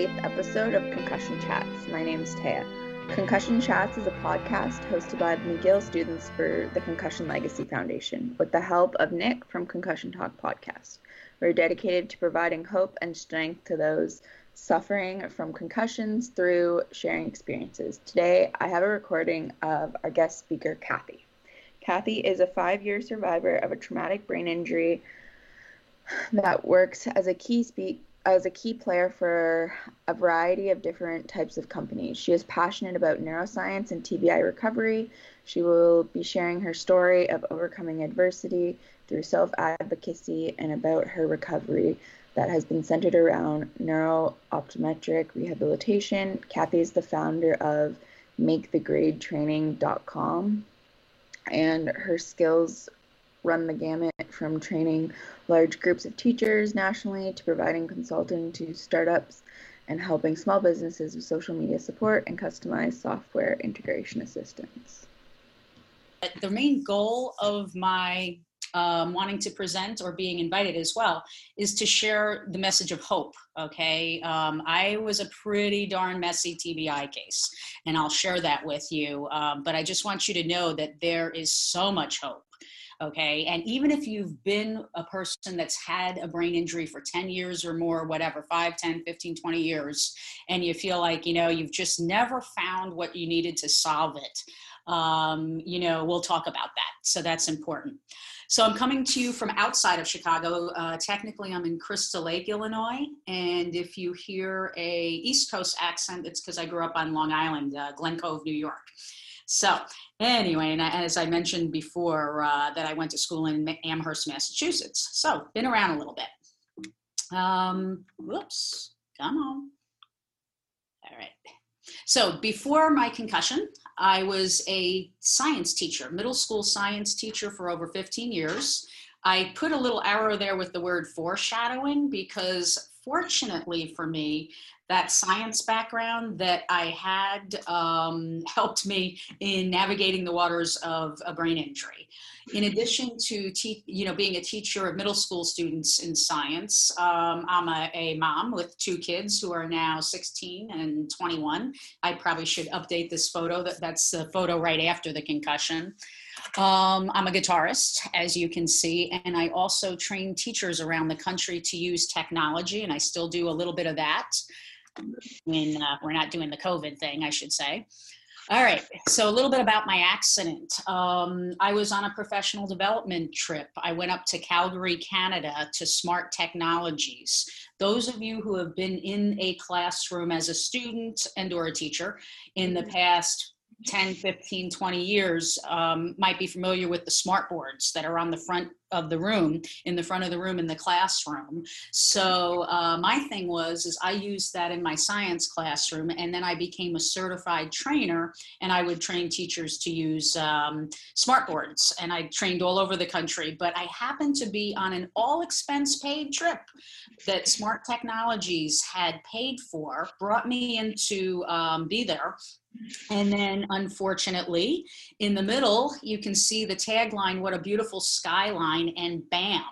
8th episode of Concussion Chats. My name is Taya. Concussion Chats is a podcast hosted by McGill students for the Concussion Legacy Foundation with the help of Nick from Concussion Talk Podcast. We're dedicated to providing hope and strength to those suffering from concussions through sharing experiences. Today, I have a recording of our guest speaker, Kathy. Kathy is a five year survivor of a traumatic brain injury that works as a key speak as a key player for a variety of different types of companies. She is passionate about neuroscience and TBI recovery. She will be sharing her story of overcoming adversity through self-advocacy and about her recovery that has been centered around neuro-optometric rehabilitation. Kathy is the founder of makethegradetraining.com and her skills run the gamut from training large groups of teachers nationally to providing consulting to startups and helping small businesses with social media support and customized software integration assistance. The main goal of my um, wanting to present or being invited as well is to share the message of hope. Okay. Um, I was a pretty darn messy TBI case, and I'll share that with you. Um, but I just want you to know that there is so much hope okay? And even if you've been a person that's had a brain injury for 10 years or more whatever 5 10 15 20 years and you feel like you know you've just never found what you needed to solve it um, you know we'll talk about that. So that's important. So i'm coming to you from outside of chicago. Uh, technically i'm in crystal lake illinois. And if you hear a east coast accent it's because i grew up on long island uh, glen cove new york so anyway, and as I mentioned before, uh, that I went to school in Amherst, Massachusetts. So been around a little bit. Um, whoops, come on. All right. So before my concussion, I was a science teacher, middle school science teacher for over 15 years. I put a little arrow there with the word foreshadowing because fortunately for me, that science background that I had um, helped me in navigating the waters of a brain injury. In addition to te- you know being a teacher of middle school students in science, um, I'm a, a, mom with two kids who are now 16 and 21. I probably should update this photo. That that's the photo right after the concussion. Um, I'm a guitarist, as you can see, and I also train teachers around the country to use technology, and I still do a little bit of that when uh, we're not doing the COVID thing, I should say. All right, so a little bit about my accident. Um, I was on a professional development trip. I went up to Calgary, Canada to Smart Technologies. Those of you who have been in a classroom as a student and or a teacher in the past 10, 15, 20 years um, might be familiar with the smart boards that are on the front of the room, in the front of the room in the classroom. So uh, my thing was, is I used that in my science classroom, and then I became a certified trainer, and I would train teachers to use um, smart boards, and I trained all over the country. But I happened to be on an all expense paid trip that Smart Technologies had paid for, brought me in to um, be there And then, unfortunately, in the middle, you can see the tagline, What a Beautiful Skyline, and BAM.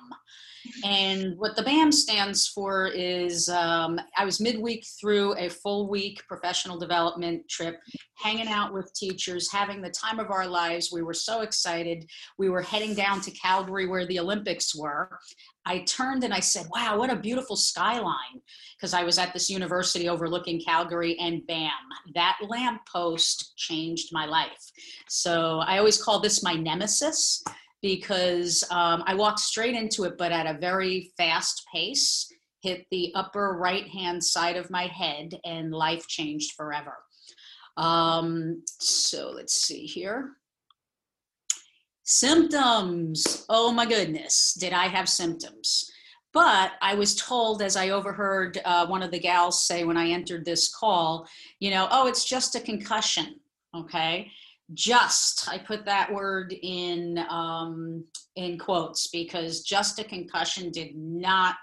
And what the BAM stands for is um, I was midweek through a full week professional development trip, hanging out with teachers, having the time of our lives. We were so excited. We were heading down to Calgary where the Olympics were. I turned and I said, Wow, what a beautiful skyline. Because I was at this university overlooking Calgary, and bam, that lamppost changed my life. So I always call this my nemesis because um, I walked straight into it, but at a very fast pace, hit the upper right hand side of my head, and life changed forever. Um, so let's see here. Symptoms. Oh my goodness, did I have symptoms? But I was told, as I overheard uh, one of the gals say when I entered this call, you know, oh, it's just a concussion. Okay just i put that word in um, in quotes because just a concussion did not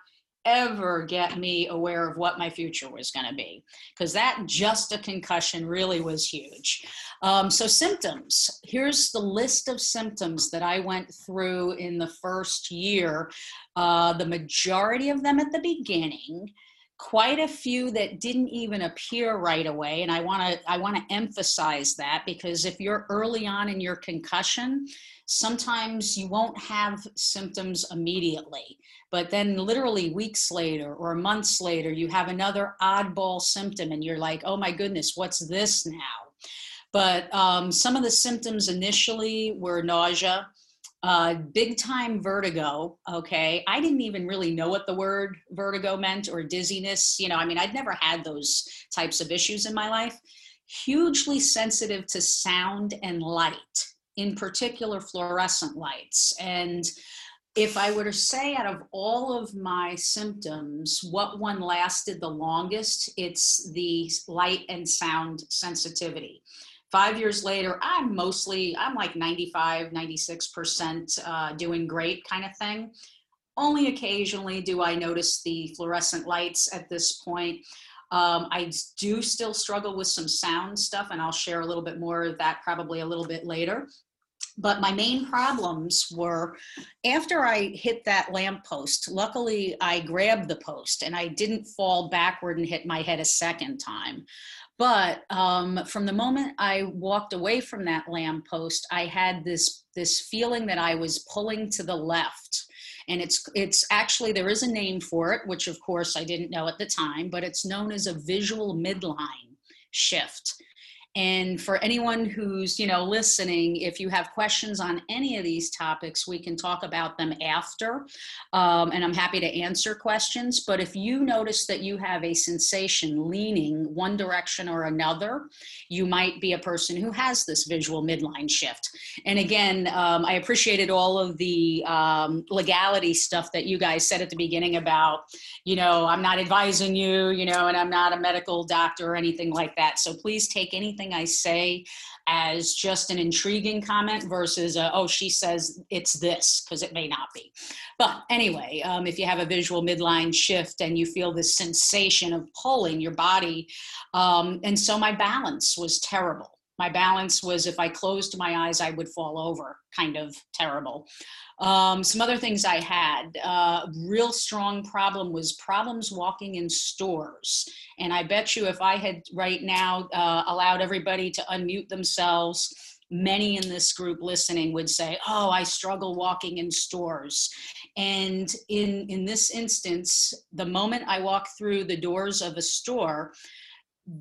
ever get me aware of what my future was going to be because that just a concussion really was huge. Um, so symptoms here's the list of symptoms that i went through in the first year uh, the majority of them at the beginning quite a few that didn't even appear right away and i want to i want to emphasize that because if you're early on in your concussion sometimes you won't have symptoms immediately. But then literally weeks later or months later you have another oddball symptom and you're like oh my goodness what's this now? But um, some of the symptoms initially were nausea uh, big time vertigo. Okay. I didn't even really know what the word vertigo meant or dizziness. You know, I mean, I'd never had those types of issues in my life. Hugely sensitive to sound and light, in particular fluorescent lights. And if I were to say out of all of my symptoms, what one lasted the longest, it's the light and sound sensitivity five years later i'm mostly i'm like 95 96% uh, doing great kind of thing. Only occasionally do i notice the fluorescent lights at this point. Um, i do still struggle with some sound stuff and i'll share a little bit more of that probably a little bit later but my main problems were after I hit that lamppost, luckily I grabbed the post and I didn't fall backward and hit my head a second time. But um, from the moment I walked away from that lamppost, I had this this feeling that I was pulling to the left. And it's it's actually there is a name for it, which of course I didn't know at the time, but it's known as a visual midline shift. And for anyone who's, you know, listening, if you have questions on any of these topics, we can talk about them after. Um, and I'm happy to answer questions. But if you notice that you have a sensation leaning one direction or another, you might be a person who has this visual midline shift. And again, um, I appreciated all of the um, legality stuff that you guys said at the beginning about, you know, I'm not advising you, you know, and I'm not a medical doctor or anything like that. So please take anything I say as just an intriguing comment versus, a, oh, she says it's this, because it may not be. But anyway, um, if you have a visual midline shift and you feel this sensation of pulling your body, um, and so my balance was terrible. My balance was if I closed my eyes, I would fall over, kind of terrible. Um, some other things I had, uh, real strong problem was problems walking in stores. And I bet you if I had right now uh, allowed everybody to unmute themselves, many in this group listening would say, "Oh, I struggle walking in stores." And in in this instance, the moment I walk through the doors of a store,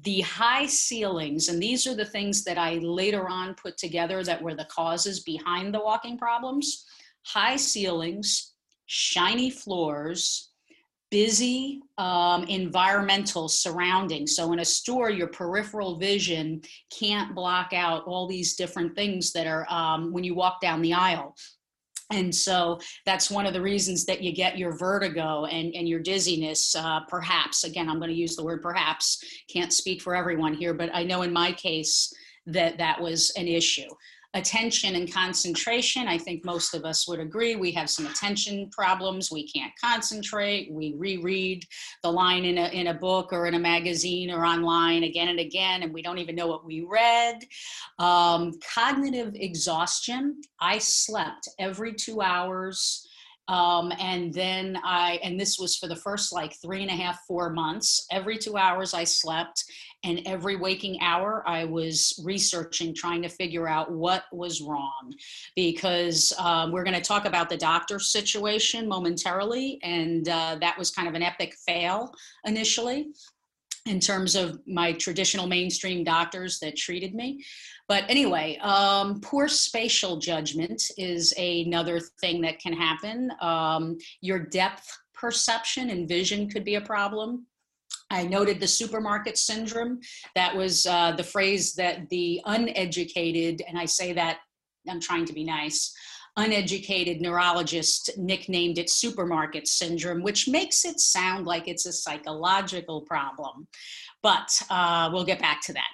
the high ceilings, and these are the things that I later on put together that were the causes behind the walking problems high ceilings, shiny floors, busy um, environmental surroundings. So in a store, your peripheral vision can't block out all these different things that are um, when you walk down the aisle. And so that's one of the reasons that you get your vertigo and, and your dizziness, uh, perhaps. Again, I'm going to use the word perhaps. Can't speak for everyone here, but I know in my case that that was an issue. Attention and concentration. I think most of us would agree we have some attention problems. We can't concentrate. We reread the line in a, in a book or in a magazine or online again and again, and we don't even know what we read. Um, cognitive exhaustion. I slept every two hours um, and then I, and this was for the first like three and a half, four months. Every two hours I slept, and every waking hour I was researching, trying to figure out what was wrong. Because um, we're going to talk about the doctor situation momentarily, and uh, that was kind of an epic fail initially in terms of my traditional mainstream doctors that treated me. But anyway, um, poor spatial judgment is another thing that can happen. Um, your depth perception and vision could be a problem. I noted the supermarket syndrome. That was uh, the phrase that the uneducated, and I say that I'm trying to be nice, uneducated neurologist nicknamed it supermarket syndrome, which makes it sound like it's a psychological problem. But uh, we'll get back to that.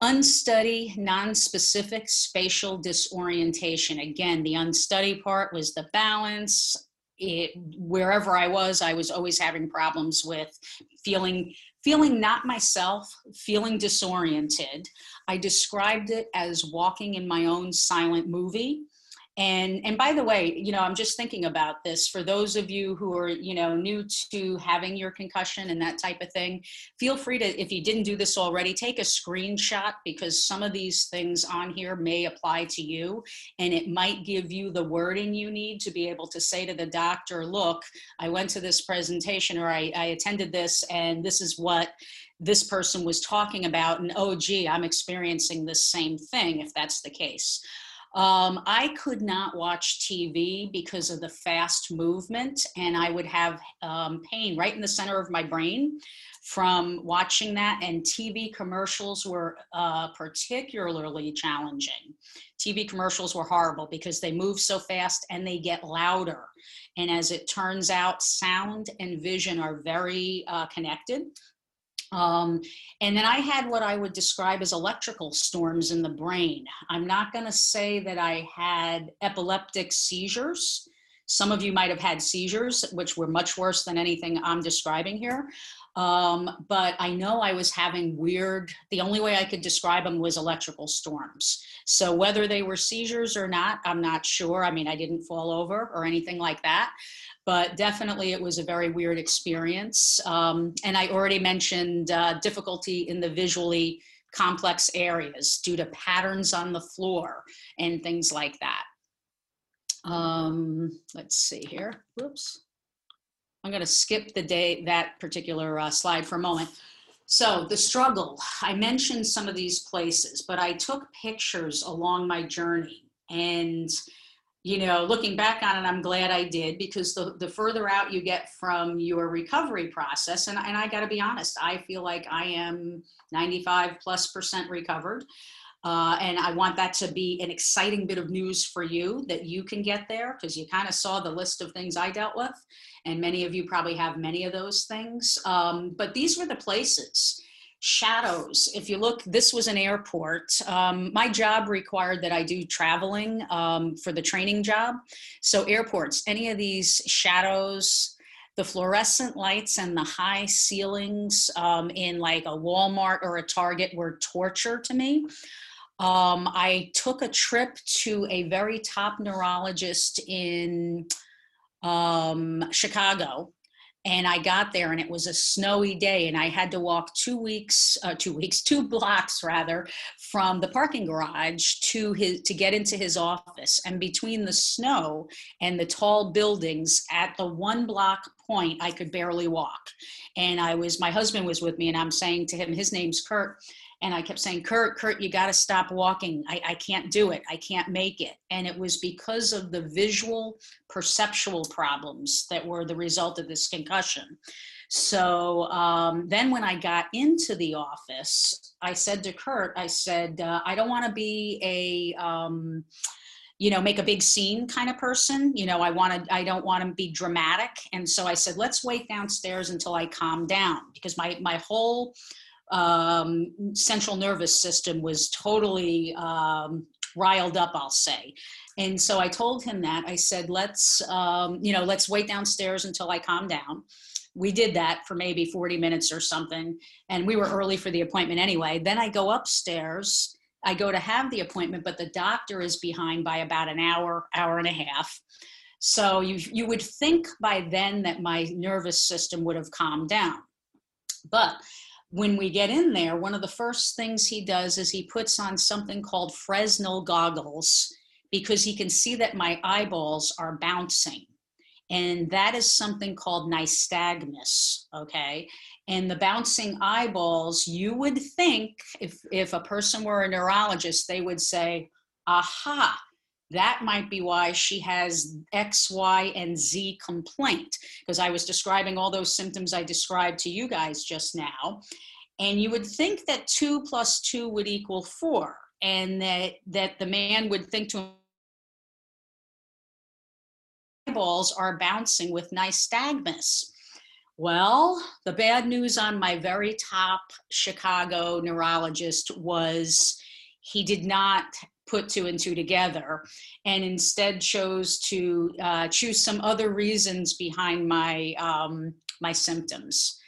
Unstudy, non-specific spatial disorientation. Again, the unstudy part was the balance. It, wherever I was, I was always having problems with feeling feeling not myself, feeling disoriented. I described it as walking in my own silent movie and and by the way you know i'm just thinking about this for those of you who are you know new to having your concussion and that type of thing feel free to if you didn't do this already take a screenshot because some of these things on here may apply to you. And it might give you the wording you need to be able to say to the doctor look i went to this presentation or i, I attended this and this is what this person was talking about. And oh gee i'm experiencing this same thing if that's the case um, I could not watch TV because of the fast movement, and I would have um, pain right in the center of my brain from watching that. And TV commercials were uh, particularly challenging. TV commercials were horrible because they move so fast and they get louder. And as it turns out, sound and vision are very uh, connected. Um, and then I had what I would describe as electrical storms in the brain. I'm not going to say that I had epileptic seizures. Some of you might have had seizures, which were much worse than anything I'm describing here. Um, but I know I was having weird, the only way I could describe them was electrical storms. So whether they were seizures or not, I'm not sure. I mean, I didn't fall over or anything like that but definitely it was a very weird experience. Um, and I already mentioned uh, difficulty in the visually complex areas due to patterns on the floor and things like that. Um, let's see here. Whoops. I'm going to skip the day that particular uh, slide for a moment. So the struggle, I mentioned some of these places, but I took pictures along my journey and you know, looking back on it, I'm glad I did because the, the further out you get from your recovery process, and, and I got to be honest, I feel like I am 95 plus percent recovered. Uh, and I want that to be an exciting bit of news for you that you can get there because you kind of saw the list of things I dealt with. And many of you probably have many of those things. Um, but these were the places shadows. If you look, this was an airport. Um, my job required that I do traveling um, for the training job. So, airports, any of these shadows, the fluorescent lights and the high ceilings um, in like a Walmart or a Target were torture to me. Um, I took a trip to a very top neurologist in um, Chicago and I got there and it was a snowy day and I had to walk two weeks, uh, two weeks, two blocks rather from the parking garage to his, to get into his office. And between the snow and the tall buildings at the one block point, I could barely walk. And I was, my husband was with me and I'm saying to him, his name's Kurt and I kept saying, Kurt, Kurt, you got to stop walking. I, I can't do it. I can't make it. And it was because of the visual perceptual problems that were the result of this concussion. So um, then when I got into the office, I said to Kurt, I said, uh, I don't want to be a, um, you know make a big scene kind of person you know i want to i don't want to be dramatic and so i said let's wait downstairs until i calm down because my my whole um, central nervous system was totally um, riled up, I'll say. And so I told him that. I said, let's, um, you know, let's wait downstairs until I calm down. We did that for maybe 40 minutes or something. And we were early for the appointment anyway. Then I go upstairs. I go to have the appointment, but the doctor is behind by about an hour, hour and a half. So you, you would think by then that my nervous system would have calmed down. But when we get in there, one of the first things he does is he puts on something called Fresnel goggles because he can see that my eyeballs are bouncing. And that is something called nystagmus, okay? And the bouncing eyeballs, you would think if, if a person were a neurologist, they would say, aha, that might be why she has X, Y, and Z complaint. Because I was describing all those symptoms I described to you guys just now. And you would think that two plus two would equal four, and that, that the man would think to eyeballs are bouncing with nystagmus. Well, the bad news on my very top Chicago neurologist was he did not put two and two together and instead chose to uh, choose some other reasons behind my um, my symptoms.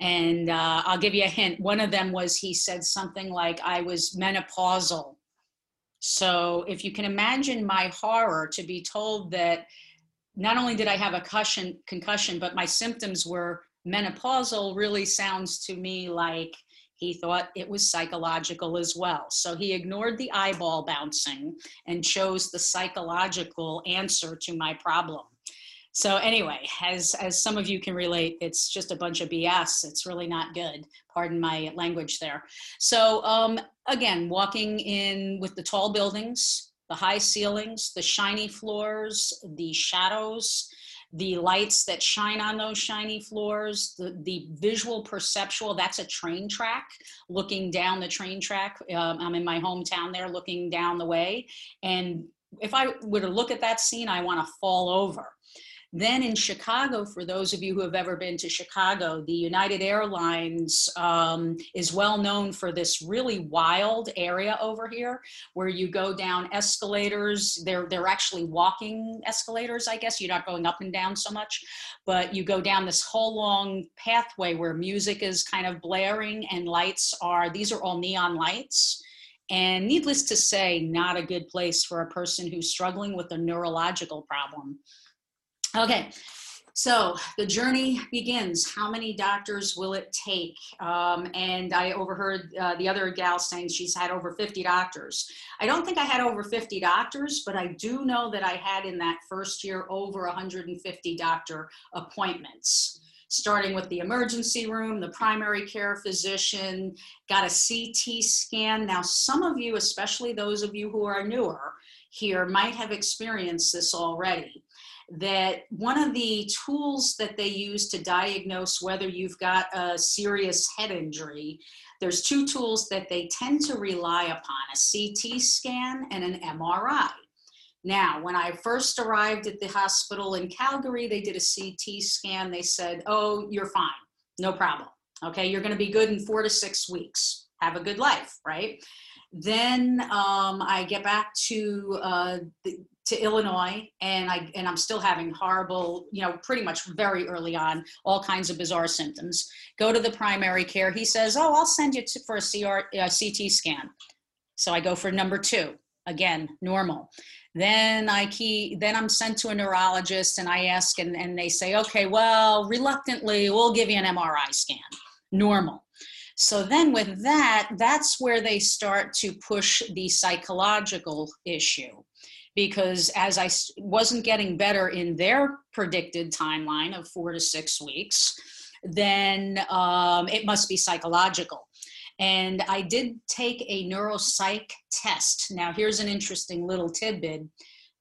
And uh, i'll give you a hint. One of them was he said something like i was menopausal. So if you can imagine my horror to be told that not only did i have a concussion concussion but my symptoms were menopausal really sounds to me like he thought it was psychological as well. So he ignored the eyeball bouncing and chose the psychological answer to my problem. So anyway, as as some of you can relate, it's just a bunch of BS. It's really not good. Pardon my language there. So um, again, walking in with the tall buildings, the high ceilings, the shiny floors, the shadows, the lights that shine on those shiny floors, the, the visual perceptual, that's a train track, looking down the train track. Um, I'm in my hometown there looking down the way. And if I were to look at that scene, I want to fall over. Then in Chicago, for those of you who have ever been to Chicago, the United Airlines um, is well known for this really wild area over here where you go down escalators. They're, they're actually walking escalators, I guess. You're not going up and down so much, but you go down this whole long pathway where music is kind of blaring and lights are, these are all neon lights. And needless to say, not a good place for a person who's struggling with a neurological problem. Okay, so the journey begins. How many doctors will it take? Um, and I overheard uh, the other gal saying she's had over 50 doctors. I don't think I had over 50 doctors, but I do know that I had in that first year over 150 doctor appointments starting with the emergency room, the primary care physician, got a CT scan. Now, some of you, especially those of you who are newer here, might have experienced this already that one of the tools that they use to diagnose whether you've got a serious head injury, there's two tools that they tend to rely upon a CT scan and an MRI. Now, when I first arrived at the hospital in Calgary, they did a CT scan. They said, Oh, you're fine, no problem. Okay, you're going to be good in four to six weeks. Have a good life, right? Then um, I get back to uh, the, to Illinois, and I and I'm still having horrible, you know, pretty much very early on, all kinds of bizarre symptoms. Go to the primary care. He says, "Oh, I'll send you to, for a CR, a CT scan." So I go for number two. Again, normal. Then I key. Then I'm sent to a neurologist, and I ask, and, and they say, "Okay, well, reluctantly, we'll give you an MRI scan." Normal. So then with that, that's where they start to push the psychological issue because as I wasn't getting better in their predicted timeline of four to six weeks, then um, it must be psychological. And I did take a neuropsych test. Now, here's an interesting little tidbit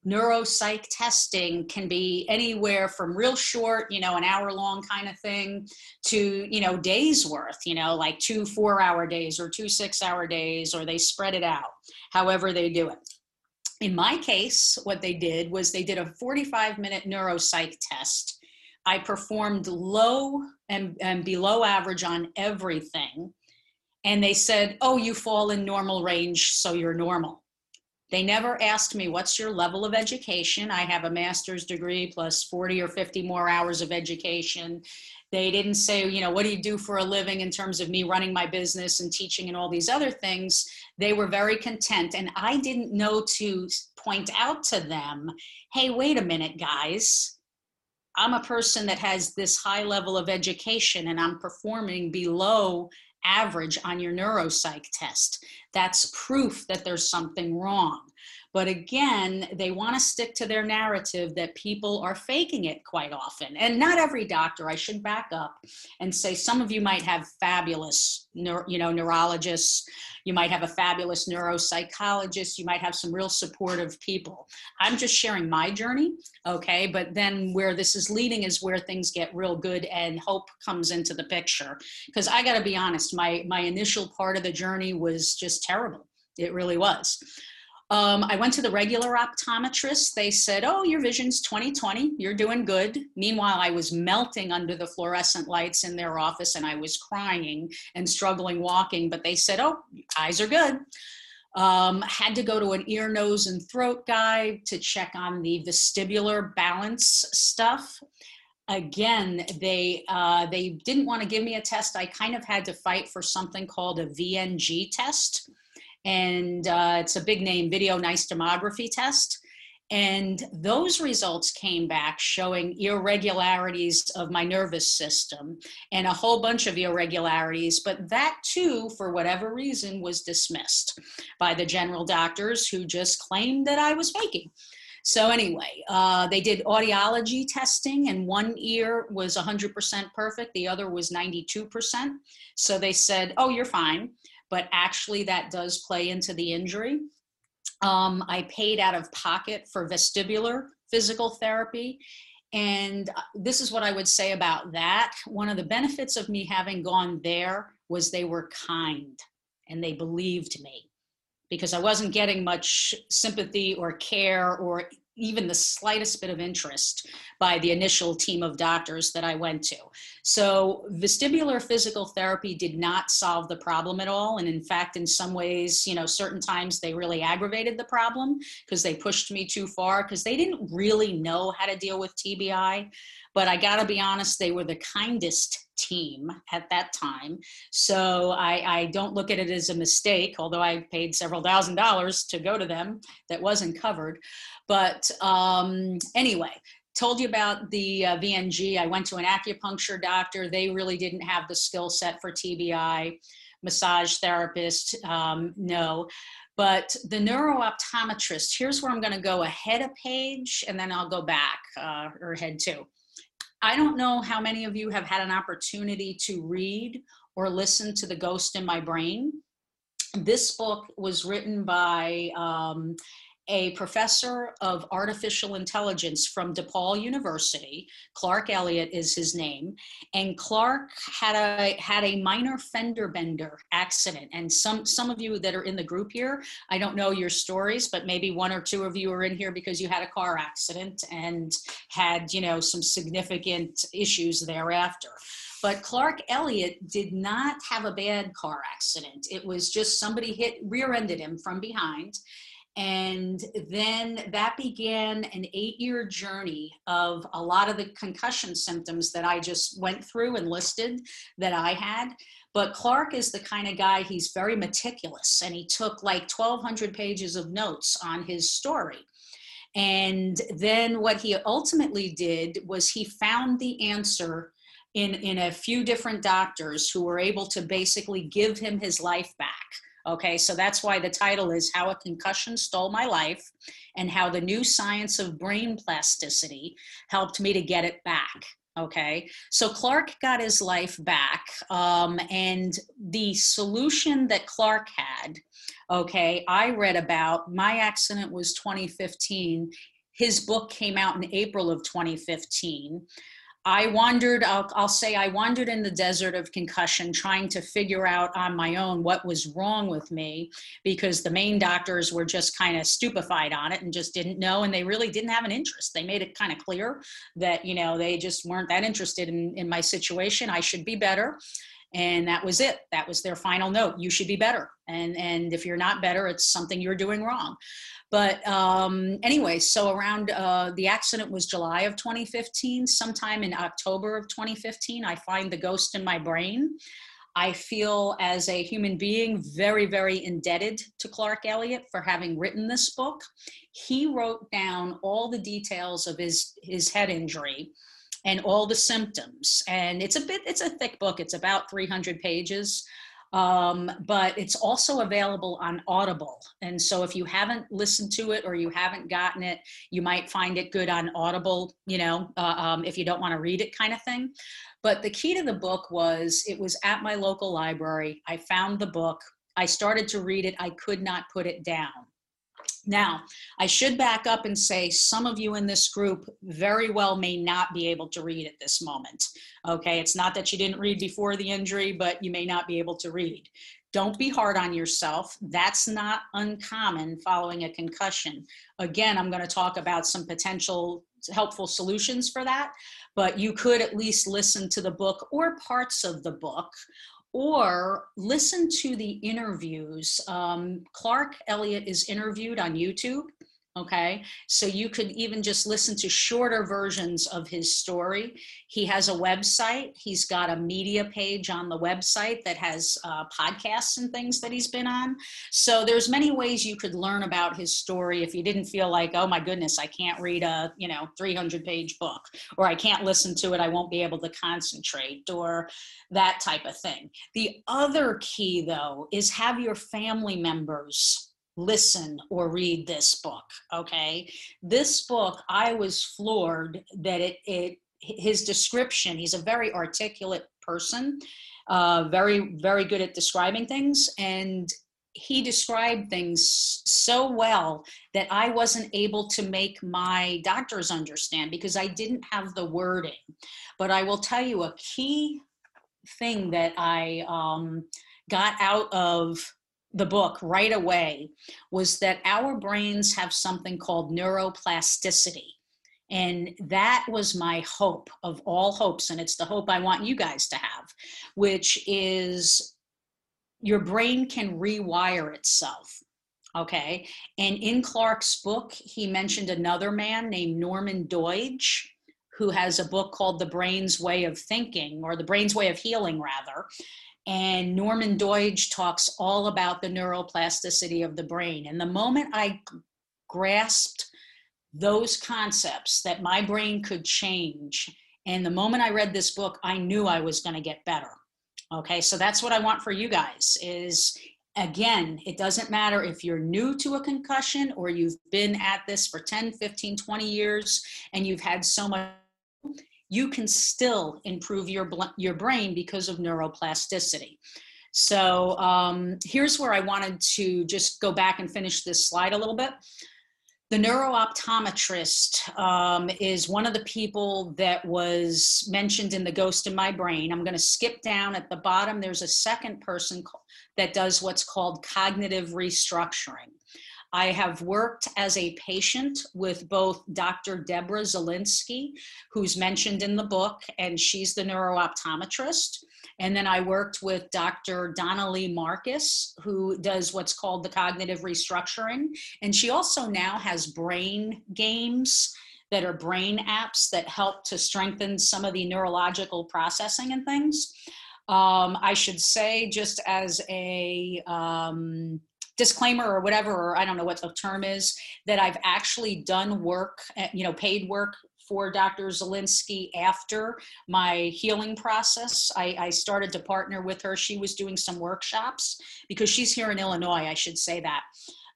neuropsych testing can be anywhere from real short you know an hour long kind of thing to you know days worth you know like two four hour days or two six hour days or they spread it out however they do it in my case, what they did was they did a 45 minute neuropsych test. I performed low and, and below average on everything. And they said, oh, you fall in normal range, so you're normal. They never asked me, What's your level of education? I have a master's degree plus 40 or 50 more hours of education. They didn't say, you know, what do you do for a living in terms of me running my business and teaching and all these other things. They were very content. And I didn't know to point out to them, hey, wait a minute, guys. I'm a person that has this high level of education and I'm performing below average on your neuropsych test. That's proof that there's something wrong. But again, they want to stick to their narrative that people are faking it quite often. And not every doctor, I should back up and say some of you might have fabulous, you know, neurologists. You might have a fabulous neuropsychologist. You might have some real supportive people. I'm just sharing my journey, okay? But then where this is leading is where things get real good and hope comes into the picture. Because I got to be honest, my my initial part of the journey was just terrible. It really was. Um, I went to the regular optometrist. They said, Oh, your vision's 2020. You're doing good. Meanwhile, I was melting under the fluorescent lights in their office and I was crying and struggling walking. But they said, Oh, eyes are good. Um, had to go to an ear, nose, and throat guy to check on the vestibular balance stuff. Again, they uh, they didn't want to give me a test. I kind of had to fight for something called a VNG test and uh, it's a big name videonystagmography test. And those results came back showing irregularities of my nervous system and a whole bunch of irregularities. But that too, for whatever reason, was dismissed by the general doctors who just claimed that I was faking. So, anyway, uh, they did audiology testing, and one ear was 100% perfect, the other was 92%. So they said, Oh, you're fine but actually that does play into the injury. Um, I paid out of pocket for vestibular physical therapy. And uh, this is what I would say about that. One of the benefits of me having gone there was they were kind and they believed me because I wasn't getting much sympathy or care or even the slightest bit of interest by the initial team of doctors that I went to. So, vestibular physical therapy did not solve the problem at all. And in fact, in some ways, you know, certain times they really aggravated the problem because they pushed me too far because they didn't really know how to deal with TBI. But I got to be honest, they were the kindest team at that time. So I, I, don't look at it as a mistake, although I paid several thousand dollars to go to them that wasn't covered. But um, anyway, told you about the uh, VNG. I went to an acupuncture doctor. They really didn't have the skill set for TBI. Massage therapist, um, no. But the neurooptometrist, here's where I'm going to go ahead a page and then I'll go back uh, or head two. I don't know how many of you have had an opportunity to read or listen to The Ghost in My Brain. This book was written by um, a professor of artificial intelligence from DePaul University. Clark Elliott is his name, and Clark had a had a minor fender bender accident. And some some of you that are in the group here, I don't know your stories, but maybe one or two of you are in here because you had a car accident and had you know some significant issues thereafter. But Clark Elliott did not have a bad car accident. It was just somebody hit rear ended him from behind and then that began an eight year journey of a lot of the concussion symptoms that I just went through and listed that I had. But Clark is the kind of guy, he's very meticulous, and he took like 1,200 pages of notes on his story. And then what he ultimately did was he found the answer in, in a few different doctors who were able to basically give him his life back Okay, so that's why the title is How a Concussion Stole My Life and How the New Science of Brain Plasticity Helped Me to Get It Back. Okay, so Clark got his life back, um, and the solution that Clark had, okay, I read about. My accident was 2015. His book came out in April of 2015. I wandered, I'll, I'll, say, I wandered in the desert of concussion trying to figure out on my own what was wrong with me because the main doctors were just kind of stupefied on it and just didn't know. And they really didn't have an interest. They made it kind of clear that, you know, they just weren't that interested in, in my situation. I should be better. And that was it. That was their final note. You should be better. And and if you're not better it's something you're doing wrong. But um, anyway so around uh, the accident was july of 2015 sometime in october of 2015 i find the ghost in my brain. I feel as a human being very, very indebted to Clark Elliott for having written this book. He wrote down all the details of his, his head injury and all the symptoms. And it's a bit, it's a thick book. It's about 300 pages. Um, but it's also available on Audible. And so if you haven't listened to it or you haven't gotten it, you might find it good on Audible, you know, uh, um, if you don't want to read it kind of thing. But the key to the book was it was at my local library. I found the book. I started to read it. I could not put it down. Now, I should back up and say some of you in this group very well may not be able to read at this moment. Okay, it's not that you didn't read before the injury, but you may not be able to read. Don't be hard on yourself. That's not uncommon following a concussion. Again, I'm going to talk about some potential helpful solutions for that, but you could at least listen to the book or parts of the book or listen to the interviews. Um, Clark Elliott is interviewed on YouTube. Okay, so you could even just listen to shorter versions of his story. He has a website. He's got a media page on the website that has uh, podcasts and things that he's been on. So there's many ways you could learn about his story if you didn't feel like, oh my goodness, I can't read a you know 300 page book, or I can't listen to it, I won't be able to concentrate, or that type of thing. The other key though is have your family members listen or read this book okay? This book i was floored that it it his description he's a very articulate person uh, very very good at describing things and he described things so well that i wasn't able to make my doctors understand because i didn't have the wording. But i will tell you a key thing that i um, got out of the book right away was that our brains have something called neuroplasticity. And that was my hope of all hopes. And it's the hope I want you guys to have, which is your brain can rewire itself. Okay. And in Clark's book, he mentioned another man named Norman Doidge, who has a book called The Brain's Way of Thinking, or The Brain's Way of Healing, rather. And Norman Doidge talks all about the neuroplasticity of the brain. And the moment I grasped those concepts that my brain could change, and the moment I read this book, I knew I was going to get better. Okay, so that's what I want for you guys is again, it doesn't matter if you're new to a concussion or you've been at this for 10, 15, 20 years and you've had so much you can still improve your, your brain because of neuroplasticity. So um, here's where I wanted to just go back and finish this slide a little bit. The neurooptometrist um, is one of the people that was mentioned in The Ghost in My Brain. I'm going to skip down at the bottom. There's a second person that does what's called cognitive restructuring. I have worked as a patient with both Dr. Deborah Zelinsky, who's mentioned in the book, and she's the neurooptometrist. And then I worked with Dr. Donalee Markus, who does what's called the cognitive restructuring. And she also now has brain games that are brain apps that help to strengthen some of the neurological processing and things. Um, I should say, just as a um, disclaimer or whatever, or I don't know what the term is, that I've actually done work, eh, you know, paid work for Dr. Zelinsky after my healing process. I, I, started to partner with her. She was doing some workshops because she's here in Illinois, I should say that.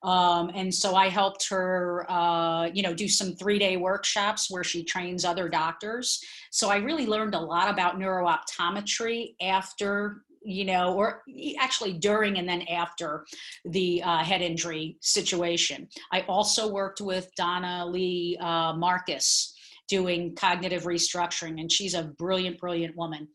Um, and so I helped her, uh, you know, do some three day workshops where she trains other doctors. So I really learned a lot about neurooptometry after you know, or actually during and then after the uh, head injury situation. I also worked with Donalee uh, Markus doing cognitive restructuring, and she's a brilliant, brilliant woman.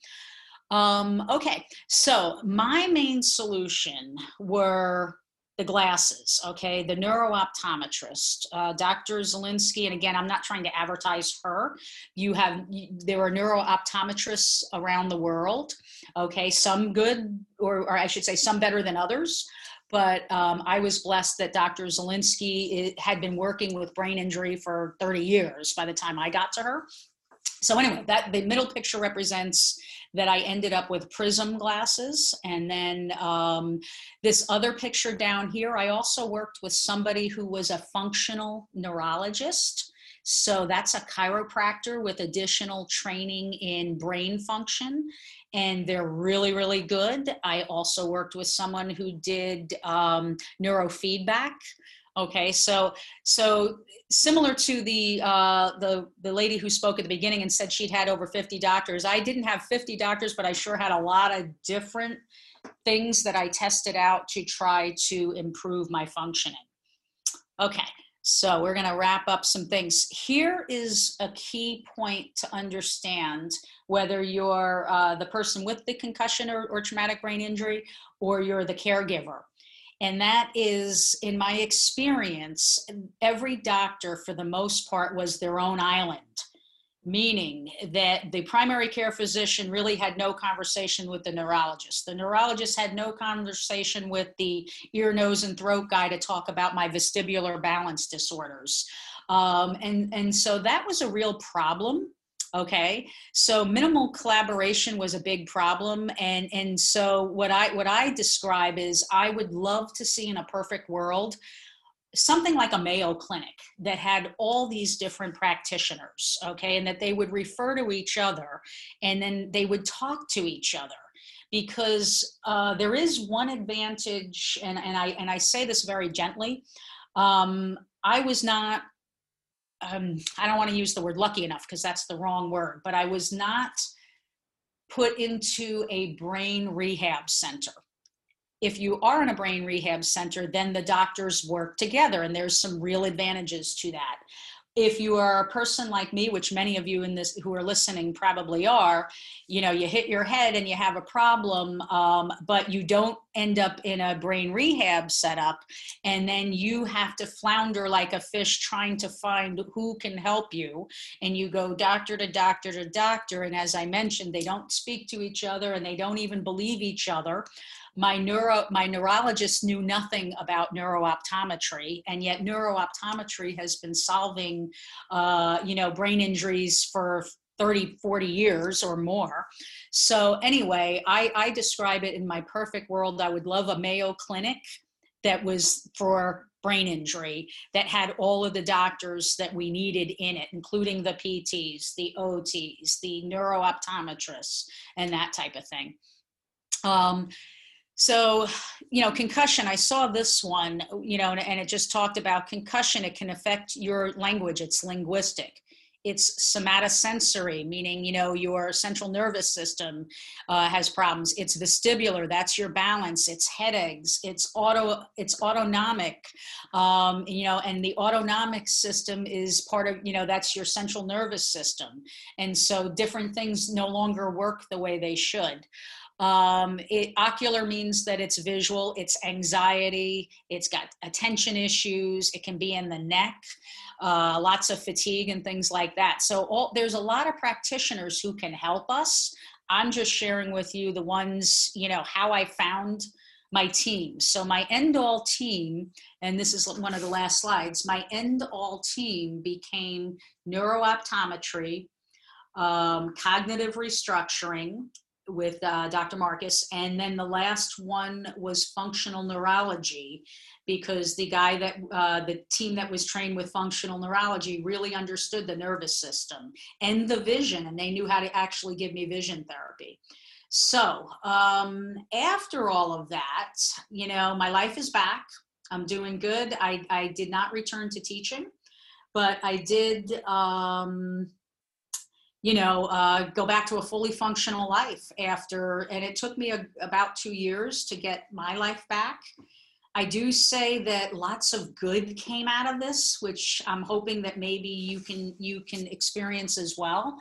Um, okay, so my main solution were the glasses, okay, the neurooptometrist, uh, Dr. Zelinsky, and again, I'm not trying to advertise her. You have, there are neurooptometrists around the world, okay, some good, or, or I should say, some better than others. But um, I was blessed that Dr. Zelinsky had been working with brain injury for 30 years by the time I got to her. So anyway, that the middle picture represents that I ended up with prism glasses. And then um, this other picture down here, I also worked with somebody who was a functional neurologist. So that's a chiropractor with additional training in brain function. And they're really, really good. I also worked with someone who did um, neurofeedback. Okay, so so similar to the uh, the the lady who spoke at the beginning and said she'd had over 50 doctors. I didn't have 50 doctors, but I sure had a lot of different things that I tested out to try to improve my functioning. Okay, so we're going to wrap up some things. Here is a key point to understand whether you're uh, the person with the concussion or, or traumatic brain injury or you're the caregiver and that is, in my experience, every doctor, for the most part, was their own island, meaning that the primary care physician really had no conversation with the neurologist. The neurologist had no conversation with the ear, nose, and throat guy to talk about my vestibular balance disorders. Um, and, and so that was a real problem okay? So minimal collaboration was a big problem and and so what i what i describe is i would love to see in a perfect world something like a mayo clinic that had all these different practitioners okay and that they would refer to each other and then they would talk to each other. Because uh, there is one advantage and, and i and i say this very gently um, i was not um, I don't want to use the word lucky enough because that's the wrong word, but I was not put into a brain rehab center. If you are in a brain rehab center, then the doctors work together, and there's some real advantages to that if you are a person like me which many of you in this who are listening probably are you know you hit your head and you have a problem um, but you don't end up in a brain rehab setup and then you have to flounder like a fish trying to find who can help you and you go doctor to doctor to doctor and as i mentioned they don't speak to each other and they don't even believe each other my neuro my neurologist knew nothing about neurooptometry and yet neurooptometry has been solving uh, you know brain injuries for 30 40 years or more so anyway I, I describe it in my perfect world i would love a mayo clinic that was for brain injury that had all of the doctors that we needed in it, including the PTs, the OTs, the neurooptometrists, and that type of thing. Um, so, you know, concussion, I saw this one, you know, and, and, it just talked about concussion. It can affect your language, it's linguistic. It's somatosensory, meaning, you know, your central nervous system uh, has problems. It's vestibular, that's your balance. It's headaches. It's auto, it's autonomic, um, you know, and the autonomic system is part of, you know, that's your central nervous system. And so different things no longer work the way they should. Um, it, ocular means that it's visual, it's anxiety, it's got attention issues, it can be in the neck, uh, lots of fatigue and things like that. So all, there's a lot of practitioners who can help us. I'm just sharing with you the ones, you know, how I found my team. So my end all team, and this is one of the last slides, my end all team became neurooptometry, um, cognitive restructuring, with uh, Dr. Markus. And then the last one was functional neurology because the guy that, uh, the team that was trained with functional neurology really understood the nervous system and the vision, and they knew how to actually give me vision therapy. So um, after all of that, you know, my life is back. I'm doing good. I, I did not return to teaching, but I did. Um, you know, uh, go back to a fully functional life after, and it took me a, about two years to get my life back. I do say that lots of good came out of this, which I'm hoping that maybe you can you can experience as well.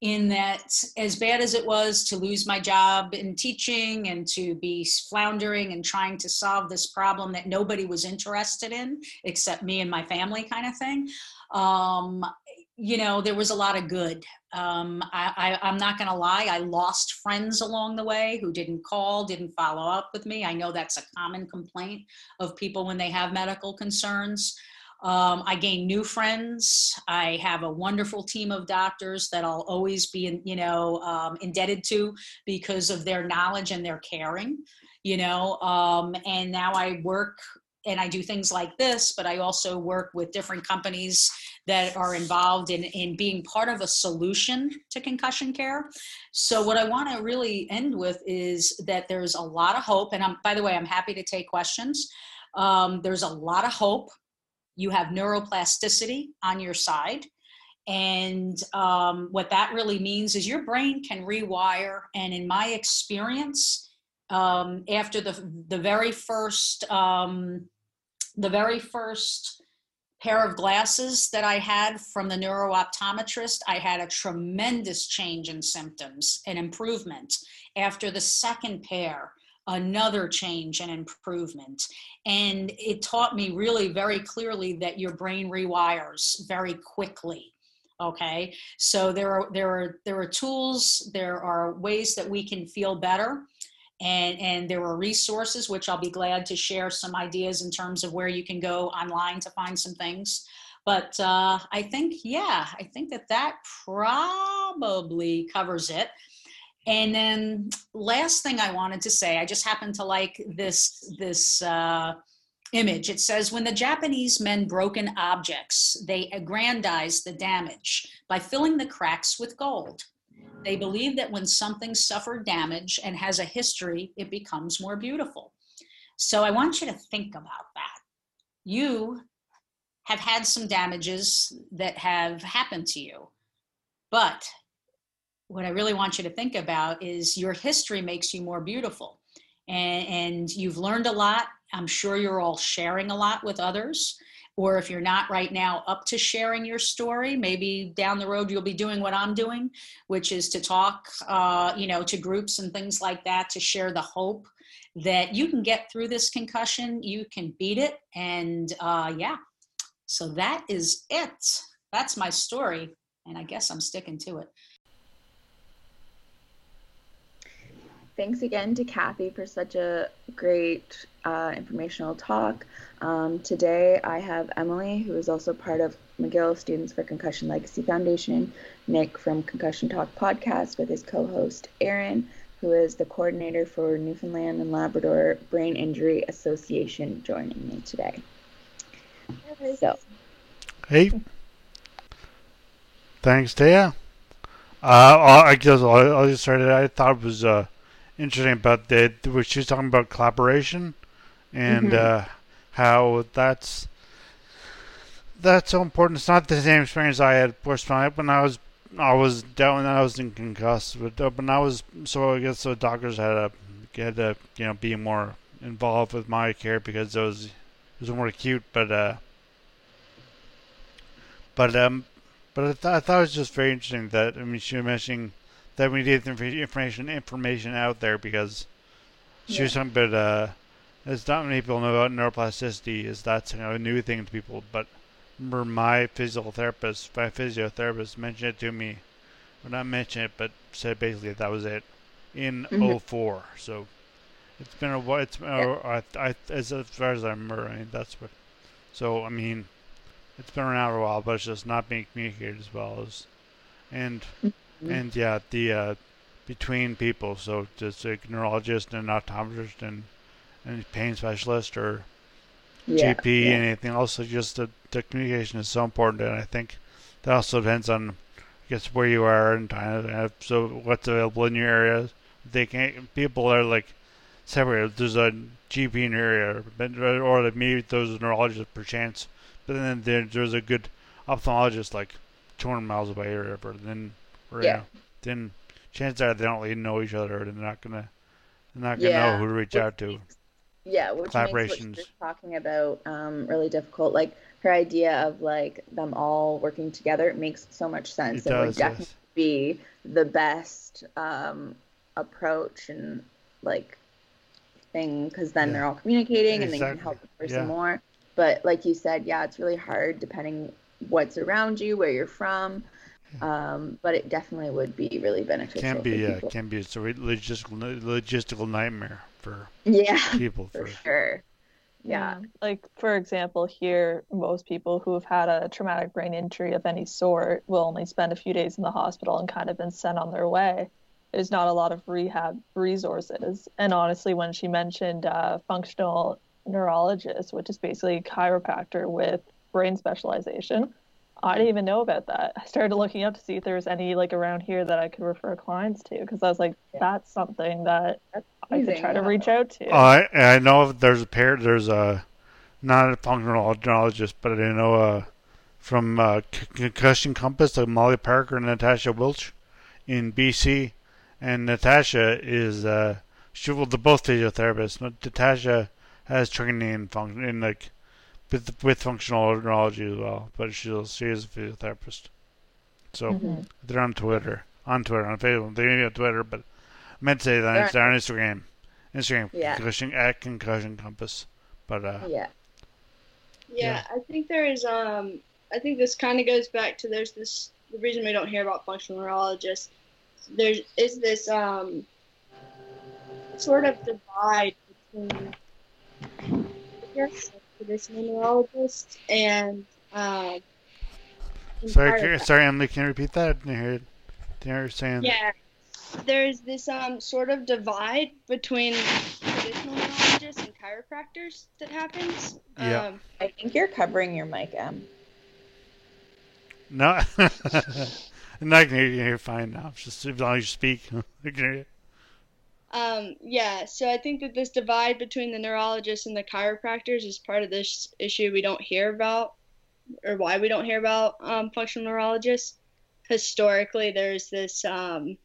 in that as bad as it was to lose my job in teaching and to be floundering and trying to solve this problem that nobody was interested in except me and my family kind of thing um, you know there was a lot of good um, I, I, i'm not going to lie i lost friends along the way who didn't call didn't follow up with me i know that's a common complaint of people when they have medical concerns um, I gained new friends. I have a wonderful team of doctors that I'll always be, you know, um, indebted to because of their knowledge and their caring, you know. Um, and now I work and I do things like this, but I also work with different companies that are involved in, in being part of a solution to concussion care. So what I want to really end with is that there's a lot of hope. And I'm, by the way, I'm happy to take questions. Um, there's a lot of hope you have neuroplasticity on your side. And um, what that really means is your brain can rewire. And in my experience, um, after the the very first um, the very first pair of glasses that I had from the neurooptometrist, I had a tremendous change in symptoms and improvement. After the second pair, another change and improvement. And it taught me really very clearly that your brain rewires very quickly. Okay, so there are there are there are tools, there are ways that we can feel better. And, and there are resources which I'll be glad to share some ideas in terms of where you can go online to find some things but uh, I think, yeah, I think that that probably covers it. And then last thing I wanted to say, I just happen to like this this uh, image. It says when the Japanese men broken objects, they aggrandized the damage by filling the cracks with gold. They believe that when something suffered damage and has a history, it becomes more beautiful. So I want you to think about that. You have had some damages that have happened to you, but what I really want you to think about is your history makes you more beautiful. And, and, you've learned a lot. I'm sure you're all sharing a lot with others. Or if you're not right now up to sharing your story, maybe down the road you'll be doing what I'm doing, which is to talk, uh, you know, to groups and things like that to share the hope that you can get through this concussion, you can beat it, and uh, yeah. So that is it. That's my story, and I guess I'm sticking to it. thanks again to Kathy for such a great uh, informational talk. Um, today I have Emily, who is also part of McGill Students for Concussion Legacy Foundation, Nick from Concussion Talk podcast with his co host Aaron, who is the coordinator for Newfoundland and Labrador Brain Injury Association, joining me today. So, hey, thanks, Taya. Uh, I guess I'll, I'll just start. I thought it was uh, interesting about the where she was talking about collaboration and mm-hmm. uh, how that's that's so important. It's not the same experience I had when I was I was down I was in concussed, but uh, when I was so I guess the doctors had to had to you know be more involved with my care because it was it was more acute, but uh, but um, but I, th- I thought it was just very interesting that I mean she was mentioning that we need information information out there because she yeah. was talking about uh, there's not many people know about neuroplasticity. Is that's you know, a new thing to people, but remember my physical therapist, my physiotherapist mentioned it to me, or not mention it, but said basically that was it in mm-hmm. 04. So it's been a while. It's yeah. I, I, as, as far as I remember, I mean that's what. So I mean, it's been around for a while, but it's just not being communicated as well as, and mm. Mm-hmm. And yeah, the uh, between people, so just a neurologist and an optometrist and pain specialist or yeah, GP, yeah. anything else. Just the, the communication is so important, and I think that also depends on, I guess, where you are and kind of so what's available in your area. They can people are like separated. There's a GP in your area, uh, or maybe those neurologists per chance, but then there's a good ophthalmologist like 200 miles away or whatever. Then or, yeah. then chances are they don't really know each other. They're not gonna, they're not gonna yeah. know who to reach out to. Makes, yeah, which makes what you're talking about um, really difficult. Like her idea of like them all working together makes so much sense. It and does, we're definitely yes. be the best um, approach and like thing because then Yeah. they're all communicating and they can help the person Yeah. more. But like you said, yeah, it's really hard depending what's around you, where you're from. Um, but it definitely would be really beneficial. Can be, yeah, can be. It's a logistical logistical nightmare for yeah, people. for For sure. Yeah. Like, for example, here, most people who have had a traumatic brain injury of any sort will only spend a few days in the hospital and kind of been sent on their way. There's not a lot of rehab resources. And honestly, when she mentioned uh, functional neurologist, which is basically a chiropractor with brain specialization, I didn't even know about that. I started looking up to see if there was any like around here that I could refer clients to because I was like, that's something that I could try to reach out to. Oh, I I know there's a pair. There's a not a functional neurologist, but I know uh, from uh, Concussion Compass, like Molly Parker and Natasha Wilch in BC, and Natasha is uh, she well, they're both physiotherapists. But Natasha has training in function in like with with functional neurology as well, but she's she is a physiotherapist. So Mm-hmm. they're on Twitter, on Twitter, on Facebook. They may be on Twitter, but I meant to say that They're on Instagram. Instagram, Yeah. concussion at concussion compass. But uh, Yeah. Yeah, I think there is. Um, I think this kind of goes back to there's this. The reason we don't hear about functional neurologists, there is this um, sort of divide between traditional neurologists and um, and sorry, sorry, Emily, can you repeat that? I didn't hear it. Didn't hear saying. Yeah, there's this um sort of divide between traditional neurologists and chiropractors that happens. Yeah. Um, I think you're covering your mic, Em. No, no, I can hear you. You're fine now. Just as long as you speak, I can hear you. Um, yeah, so I think that this divide between the neurologists and the chiropractors is part of this issue we don't hear about, or why we don't hear about um, functional neurologists. Historically, there's this um,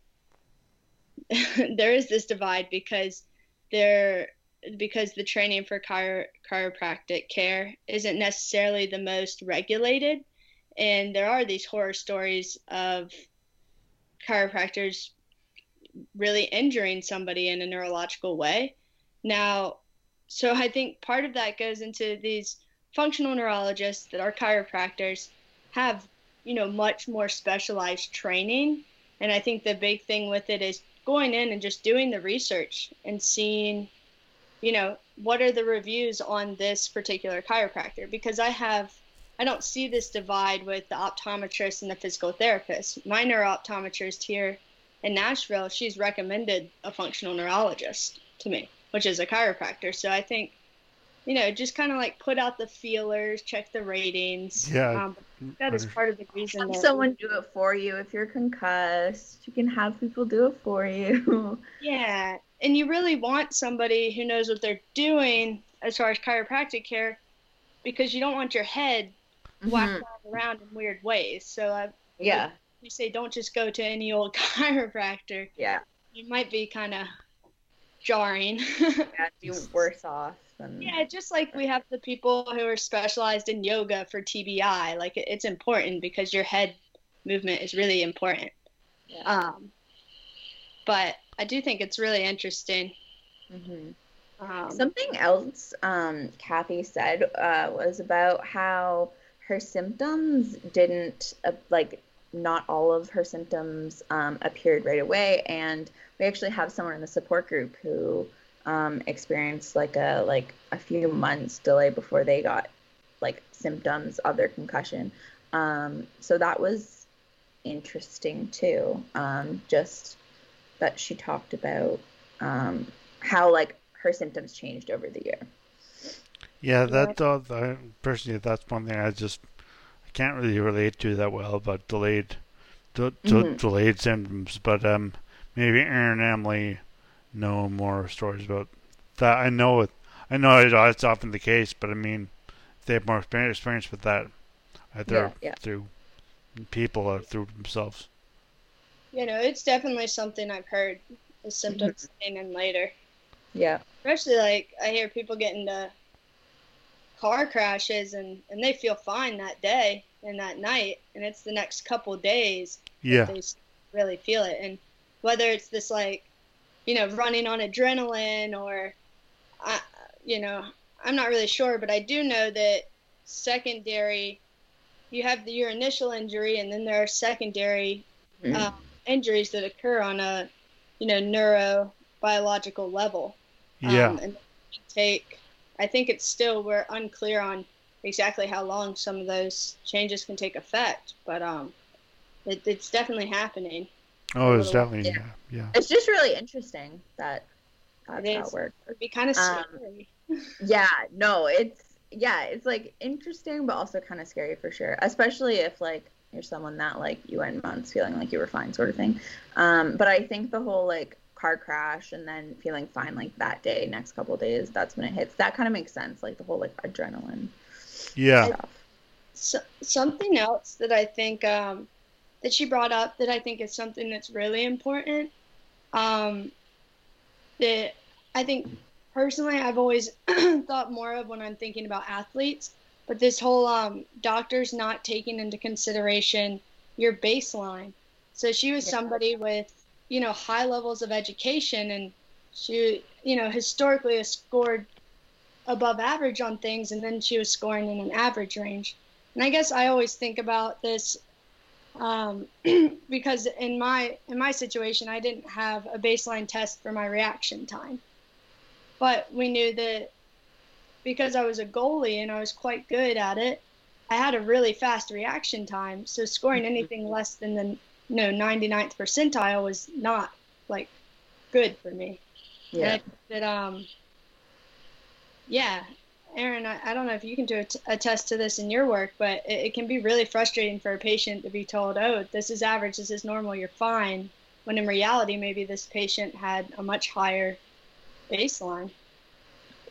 there is this divide because there because the training for chiro- chiropractic care isn't necessarily the most regulated, and there are these horror stories of chiropractors really injuring somebody in a neurological way. Now, so I think part of that goes into these functional neurologists that are chiropractors have, you know, much more specialized training. And I think the big thing with it is going in and just doing the research and seeing, you know, what are the reviews on this particular chiropractor? Because I have, I don't see this divide with the optometrist and the physical therapist. My neurooptometrist here in Nashville, she's recommended a functional neurologist to me, which is a chiropractor. So I think, you know, just kind of like put out the feelers, check the ratings. Yeah. Um, that is part of the reason Have that someone do it for you if you're concussed. You can have people do it for you. Yeah, and you really want somebody who knows what they're doing as far as chiropractic care, because you don't want your head whacked around in weird ways. So I, yeah. you say don't just go to any old chiropractor. Yeah. You might be kind of jarring. Yeah, be worse off than yeah, just like we have the people who are specialized in yoga for TBI. Like it- it's important because your head movement is really important. Um, but I do think it's really interesting. Mhm. Um, Something else um, Kathy said uh, was about how her symptoms didn't, uh, like, not all of her symptoms um, appeared right away. And we actually have someone in the support group who um, experienced like a like a few months delay before they got like symptoms of their concussion. Um, so that was interesting too. Um, just that she talked about um, how like her symptoms changed over the year. Yeah, that uh, I- personally, that's one thing I just I can't really relate to that well. But delayed, de- de- Mhm. delayed symptoms. But um, maybe Aaron and Emily know more stories about that. I know it. I know it's often the case, but I mean, they have more exper- experience with that, either Yeah, yeah. through people or through themselves. you know, it's definitely something I've heard the symptoms mm-hmm. setting in later. Yeah. Especially like I hear people get into car crashes and, and they feel fine that day and that night and it's the next couple days Yeah. they really feel it. And whether it's this like, you know, running on adrenaline or, I, you know, I'm not really sure, but I do know that secondary, you have the, your initial injury, and then there are secondary Mm-hmm. uh, injuries that occur on a, you know, neurobiological level. Yeah. Um, and take, I think it's still we're unclear on exactly how long some of those changes can take effect, but um, it, it's definitely happening. Oh, it's little- definitely yeah. yeah. yeah. It's just really interesting that that's It how is. it works. It'd be kind of Um, scary. Yeah, no, it's yeah, it's like interesting but also kind of scary for sure. Especially if like you're someone that like you went months feeling like you were fine sort of thing. Um, but I think the whole like car crash and then feeling fine like that day, next couple days, that's when it hits. That kind of makes sense, like the whole like adrenaline Yeah. stuff. So, something else that I think um, that she brought up that I think is something that's really important. Um, that I think personally I've always thought more of when I'm thinking about athletes, but this whole um, doctors not taking into consideration your baseline. So she was somebody with you know high levels of education, and she you know historically has scored above average on things, and then she was scoring in an average range. And I guess I always think about this um, because in my in my situation, I didn't have a baseline test for my reaction time, but we knew that because I was a goalie and I was quite good at it, I had a really fast reaction time. So scoring anything less than the you know 99th percentile was not like good for me. And I Yeah. that um yeah aaron I, I don't know if you can do att- attest to this in your work but it, it can be really frustrating for a patient to be told oh this is average this is normal you're fine when in reality maybe this patient had a much higher baseline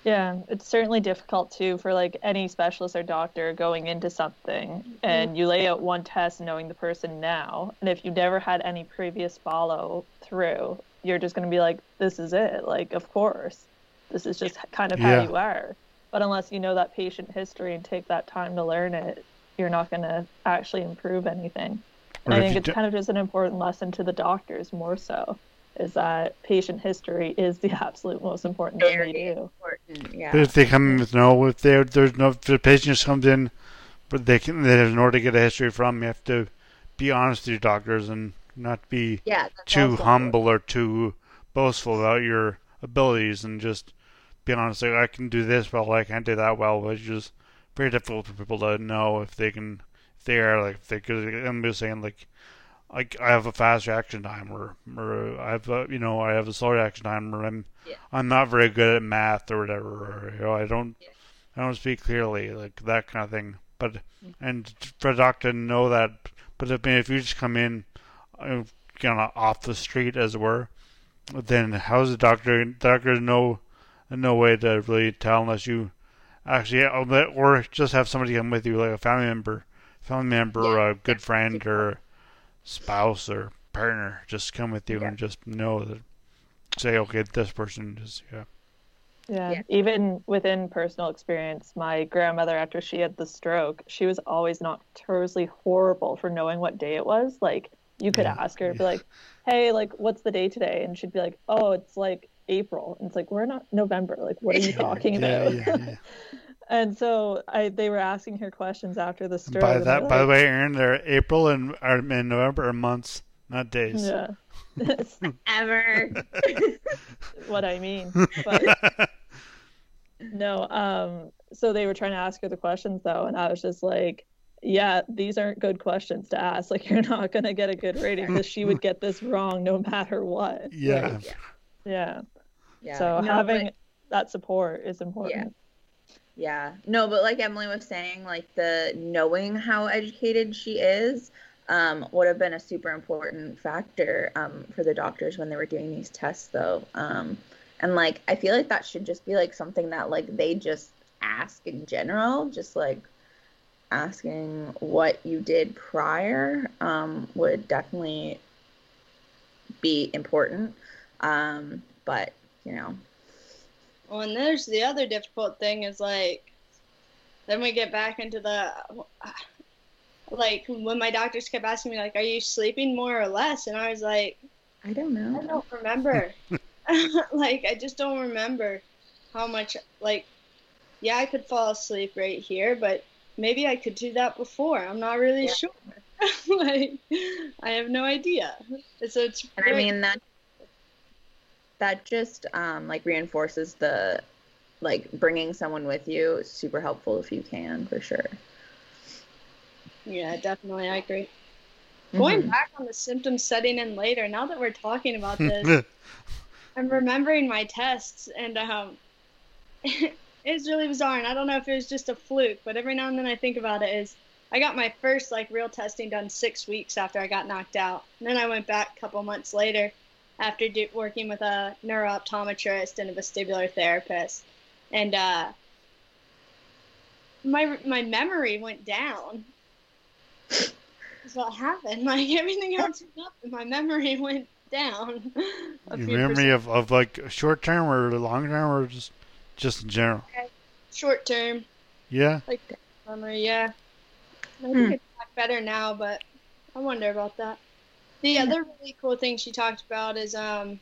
Yeah, it's certainly difficult too for like any specialist or doctor going into something mm-hmm. and you lay out one test knowing the person now, and if you never had any previous follow through, you're just going to be like, this is it. Like, of course, this is just kind of Yeah. how you are. But unless you know that patient history and take that time to learn it, you're not going to actually improve anything. And I think it's do- kind of just an important lesson to the doctors more so, is that patient history is the absolute most important thing they do. important. Yeah. But if they come in with no, if they there's no, if the patient just comes in, but they can, there's in order to get a history from, you have to be honest with your doctors and not be Yeah. too also humble or too boastful about your abilities and just be honest. Like I can do this well, I can't do that well. But it's just very difficult for people to know if they can, if they are like if they could. I'm just saying like. Like I have a fast reaction time, or or I have a, you know I have a slow reaction time, or I'm Yeah. I'm not very good at math or whatever, or you know I don't I don't speak clearly, like that kind of thing. But and for a doctor to know that, but I mean, if you just come in, uh, kind of off the street, as it were, then how's the doctor? Doctor no, no way to really tell unless you actually, or just have somebody come with you, like a family member, family member, Yeah, a good yeah. friend, or spouse or partner, just come with you Yeah. and just know that. Say, okay, this person just yeah. Yeah. Yeah. Even within personal experience, my grandmother, after she had the stroke, she was always notoriously horrible for knowing what day it was. Like, you could Yeah, ask her, be like, hey, like, what's the day today? And she'd be like, oh, it's like April. And it's like, we're not November. Like, what are you talking Yeah, about? yeah, yeah. and so I, they were asking her questions after the stroke. By that, by the way, Aaron, they're April and are in November are months, not days. Yeah. Ever. what I mean. But no, um, so they were trying to ask her the questions though, and I was just like, yeah, these aren't good questions to ask. Like, you're not gonna get a good rating because she would get this wrong no matter what. yeah. Like, yeah. Yeah. So No, having but- that support is important. Yeah. yeah. No, but like Emily was saying, like the knowing how educated she is um, would have been a super important factor um, for the doctors when they were doing these tests, though. Um, and like, I feel like that should just be like something that like they just ask in general, just like asking what you did prior um, would definitely be important. Um, but you know, Well, and there's the other difficult thing is like, then we get back into the. like when my doctors kept asking me like, "Are you sleeping more or less?" and I was like, I don't know. I don't remember. like I just don't remember how much like yeah, I could fall asleep right here, but maybe I could do that before. I'm not really Yeah. sure. like I have no idea. So it's And I mean that that just um like reinforces the like bringing someone with you is super helpful if you can for sure. yeah, definitely I agree. Going Mhm. back on the symptoms setting in later, now that we're talking about this, I'm remembering my tests and um it's really bizarre and I don't know if it was just a fluke, but every now and then I think about it is I got my first like real testing done six weeks after I got knocked out. And then I went back a couple months later after do, working with a neurooptometrist and a vestibular therapist. And uh my my memory went down. That's what happened. Like everything else went up and my memory went down. a Your few memory of, of like short term or long term or just just in general. Okay. short term. Yeah. Like memory, yeah. I think Hmm. it's back better now, but I wonder about that. The other really cool thing she talked about is um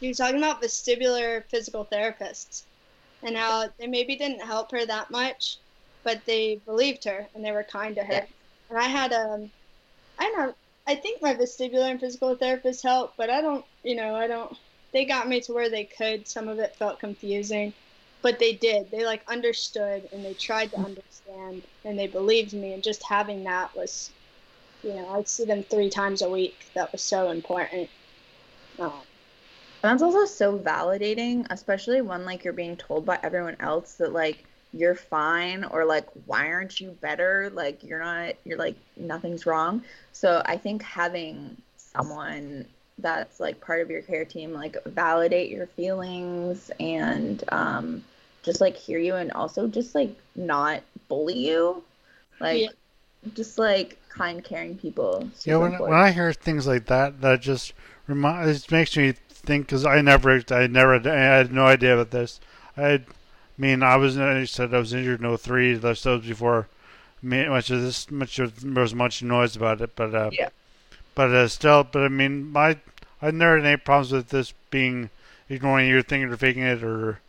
she was talking about vestibular physical therapists and how they maybe didn't help her that much, but they believed her and they were kind to her. Yeah. And I had um I don't I think my vestibular and physical therapist helped, but I don't you know, I don't they got me to where they could. Some of it felt confusing but they did they like understood and they tried to understand and they believed me and just having that was you know i'd see them three times a week that was so important um, And that's also so validating, especially when like you're being told by everyone else that like you're fine or like why aren't you better? Like you're not you're like nothing's wrong. So I think having someone that's like part of your care team like validate your feelings and um just like hear you and also just like not bully you. Like Yeah. just like kind caring people. Yeah, when, important. when I hear things like that, that just remind it makes me think because I never, I never, I had no idea about this. I, mean, I was, I said I was injured in 03, that was before much of this, much of, there was much noise about it, but uh, Yeah. but uh, still, but I mean, my, I never had any problems with this being ignoring you, thinking or faking it, or,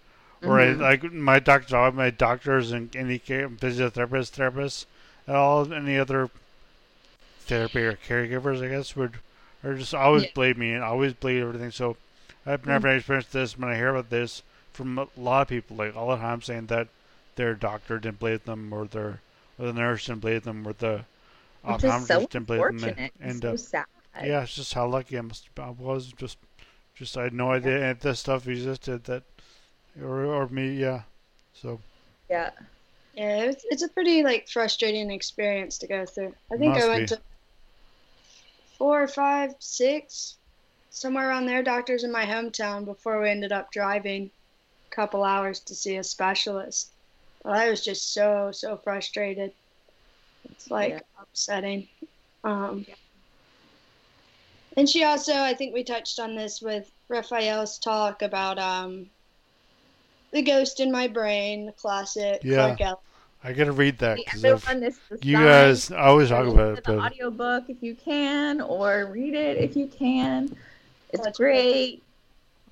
or I, Mhm. like my doctors, all my doctors and any care, physiotherapists, therapists, and all any other therapy or caregivers, I guess, would or just always Yeah. blame me and always blame everything. So I've never experienced this. When I hear about this from a lot of people, like all the time, saying that their doctor didn't blame them, or their or the nurse didn't blame them, or the is so optometrist didn't blame them. And so uh, sad. yeah, it's just how lucky I must I was. Just just I had no idea if this stuff existed. That or or me, yeah. So Yeah. yeah it's, it's a pretty like frustrating experience to go through i think Must i went be. to four or five six somewhere around there doctors in my hometown before we ended up driving a couple hours to see a specialist but i was just so so frustrated it's like Yeah. upsetting um and she also i think we touched on this with raphael's talk about um the ghost in my brain the classic Yeah. Clark Gable. I gotta read that The because other one is the you sign. guys always talk about to it, the but audiobook if you can, or read it if you can. It's That's great.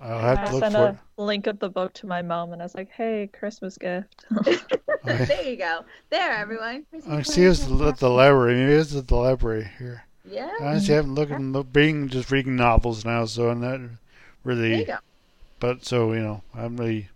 I'll have to look sent for it. a link of the book to my mom, and I was like, "Hey, Christmas gift." there you go. There, everyone. I see it's at the library. Maybe it's at the library here. Yeah. I honestly haven't looked at reading just reading novels now, so I'm not There you really. go. But so you know, I'm really.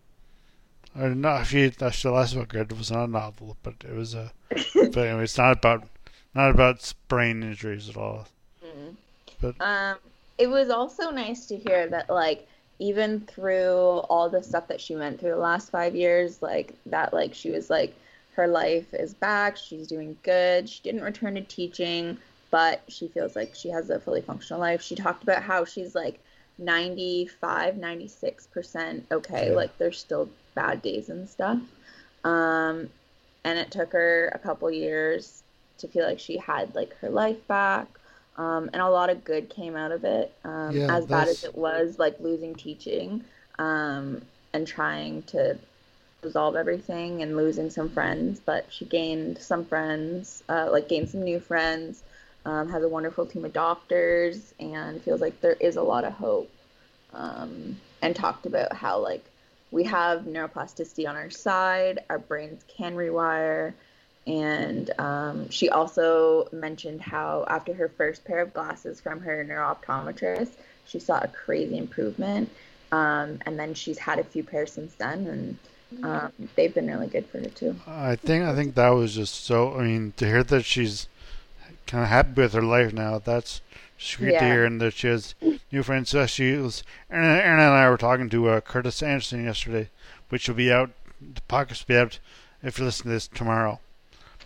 I'm not actually that's the last book I read was not a novel, but it was a. but anyway, it's not about not about brain injuries at all. Mm. But Um, it was also nice to hear that, like, even through all the stuff that she went through the last five years, like that, like she was like, her life is back. She's doing good. She didn't return to teaching, but she feels like she has a fully functional life. She talked about how she's like 95, 96% okay. Yeah. Like, there's still bad days and stuff. Um, and it took her a couple years to feel like she had like her life back. Um, and a lot of good came out of it. Um, Yeah, as bad as it was, like losing teaching um, and trying to resolve everything and losing some friends, but she gained some friends, uh, like gained some new friends, um, has a wonderful team of doctors, and feels like there is a lot of hope. Um, and talked about how like we have neuroplasticity on our side, our brains can rewire. And um, she also mentioned how after her first pair of glasses from her neurooptometrist, she saw a crazy improvement. Um, and then she's had a few pairs since then, and um, they've been really good for her too. I think I think that was just so. I mean, to hear that she's kind of happy with her life now, that's sweet Yeah. to hear, and that she has new friends. So she was. Aaron, Aaron and I were talking to uh, Curtis Anderson yesterday, which will be out. The podcast will be out if you listen to this tomorrow,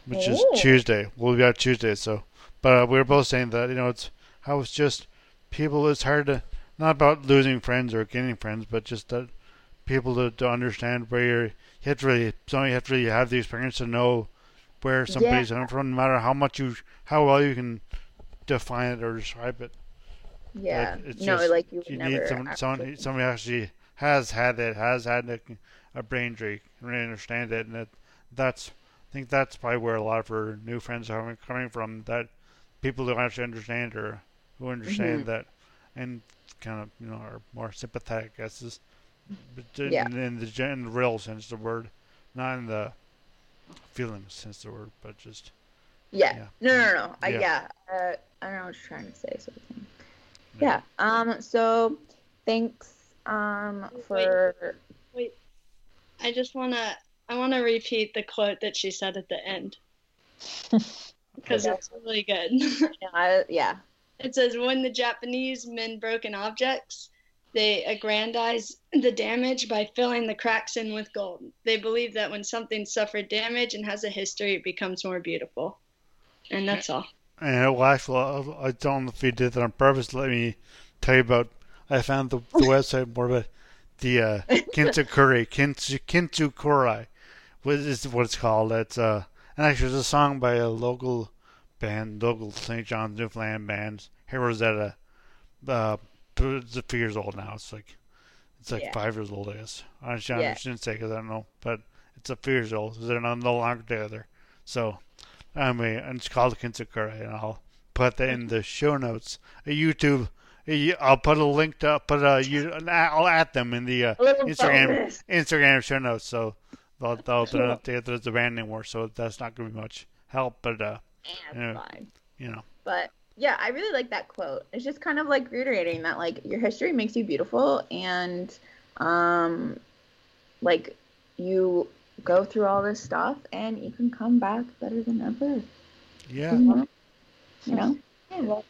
which is Oh. Tuesday. We'll be out Tuesday. So, but uh, we were both saying that you know it's how it's just people. It's hard to not about losing friends or gaining friends, but just that people to, to understand where you're. You have to really, so you have to really have the experience to know where somebody's Yeah. from, no matter how much you, how well you can define it or describe it. Yeah, Like, it's no, just- like you you need someone, someone, actually- somebody actually has had it, has had a, a brain injury, and really understand it, and it, that's, I think that's probably where a lot of her new friends are coming- from. That people who actually understand her, who understand Mhm. that, and kind of you know are more sympathetic. I guess is, but in, Yeah. in the in the real sense of the word, not in the feeling sense of the word, but just Yeah. Yeah. No, no, no. I, Yeah. yeah. Uh, I don't know what you're trying to say, sort of thing. Yeah. Um. So, thanks. Um. For. Wait, I just wanna I wanna repeat the quote that she said at the end because Okay. it's really good. Yeah. I, yeah. It says when the Japanese men broken objects, they aggrandize the damage by filling the cracks in with gold. They believe that when something suffered damage and has a history, it becomes more beautiful. And that's all. And well, actually, I I don't know if you did that on purpose. Let me tell you about. I found the, the website more about the uh, Kintsukuri, Kintsu, Kintsukuri, what is what it's called. It's uh, and actually it's a song by a local band, local St. John's Newfoundland band, Hey Rosetta. Uh, it's a few years old now. It's like it's like Yeah. five years old, I guess. I shouldn't, I Yeah. shouldn't say because I don't know, but it's a few years old. They're no, no longer together. So anyway, and it's called Kintsukuri, and I'll put that in the show notes. A YouTube. a- I'll put a link to put a you. I'll add them in the uh, Instagram bonus. Instagram show notes. So they'll they'll they're not together as a band anymore. So that's not gonna be much help. But uh, Yeah. fine. you know, But yeah, I really like that quote. It's just kind of like reiterating that like your history makes you beautiful and um like you go through all this stuff and you can come back better than ever. yeah. You know?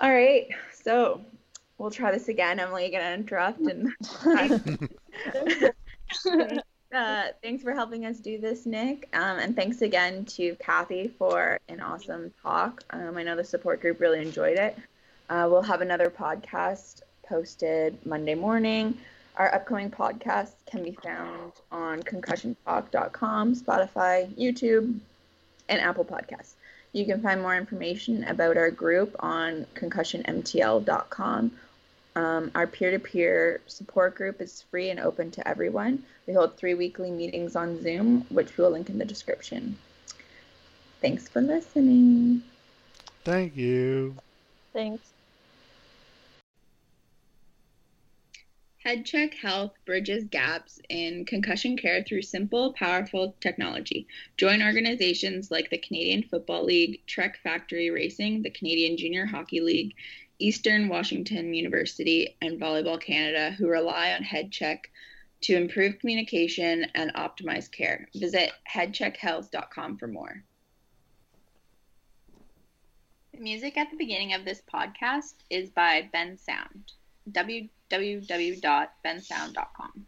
All right. So we'll try this again. I'm like gonna interrupt and uh, thanks for helping us do this, Nick. Um, and thanks again to Kathy for an awesome talk. Um, I know the support group really enjoyed it. Uh, we'll have another podcast posted Monday morning. Our upcoming podcasts can be found on concussiontalk.com, Spotify, YouTube, and Apple Podcasts. You can find more information about our group on concussionmtl.com. Um, our peer to peer support group is free and open to everyone. We hold three weekly meetings on Zoom, which we will link in the description. Thanks for listening. Thank you. Thanks. HeadCheck Health bridges gaps in concussion care through simple, powerful technology. Join organizations like the Canadian Football League, Trek Factory Racing, the Canadian Junior Hockey League, Eastern Washington University, and Volleyball Canada, who rely on HeadCheck to improve communication and optimize care. Visit headcheckhealth.com for more. The music at the beginning of this podcast is by Bensound. www.bensound.com.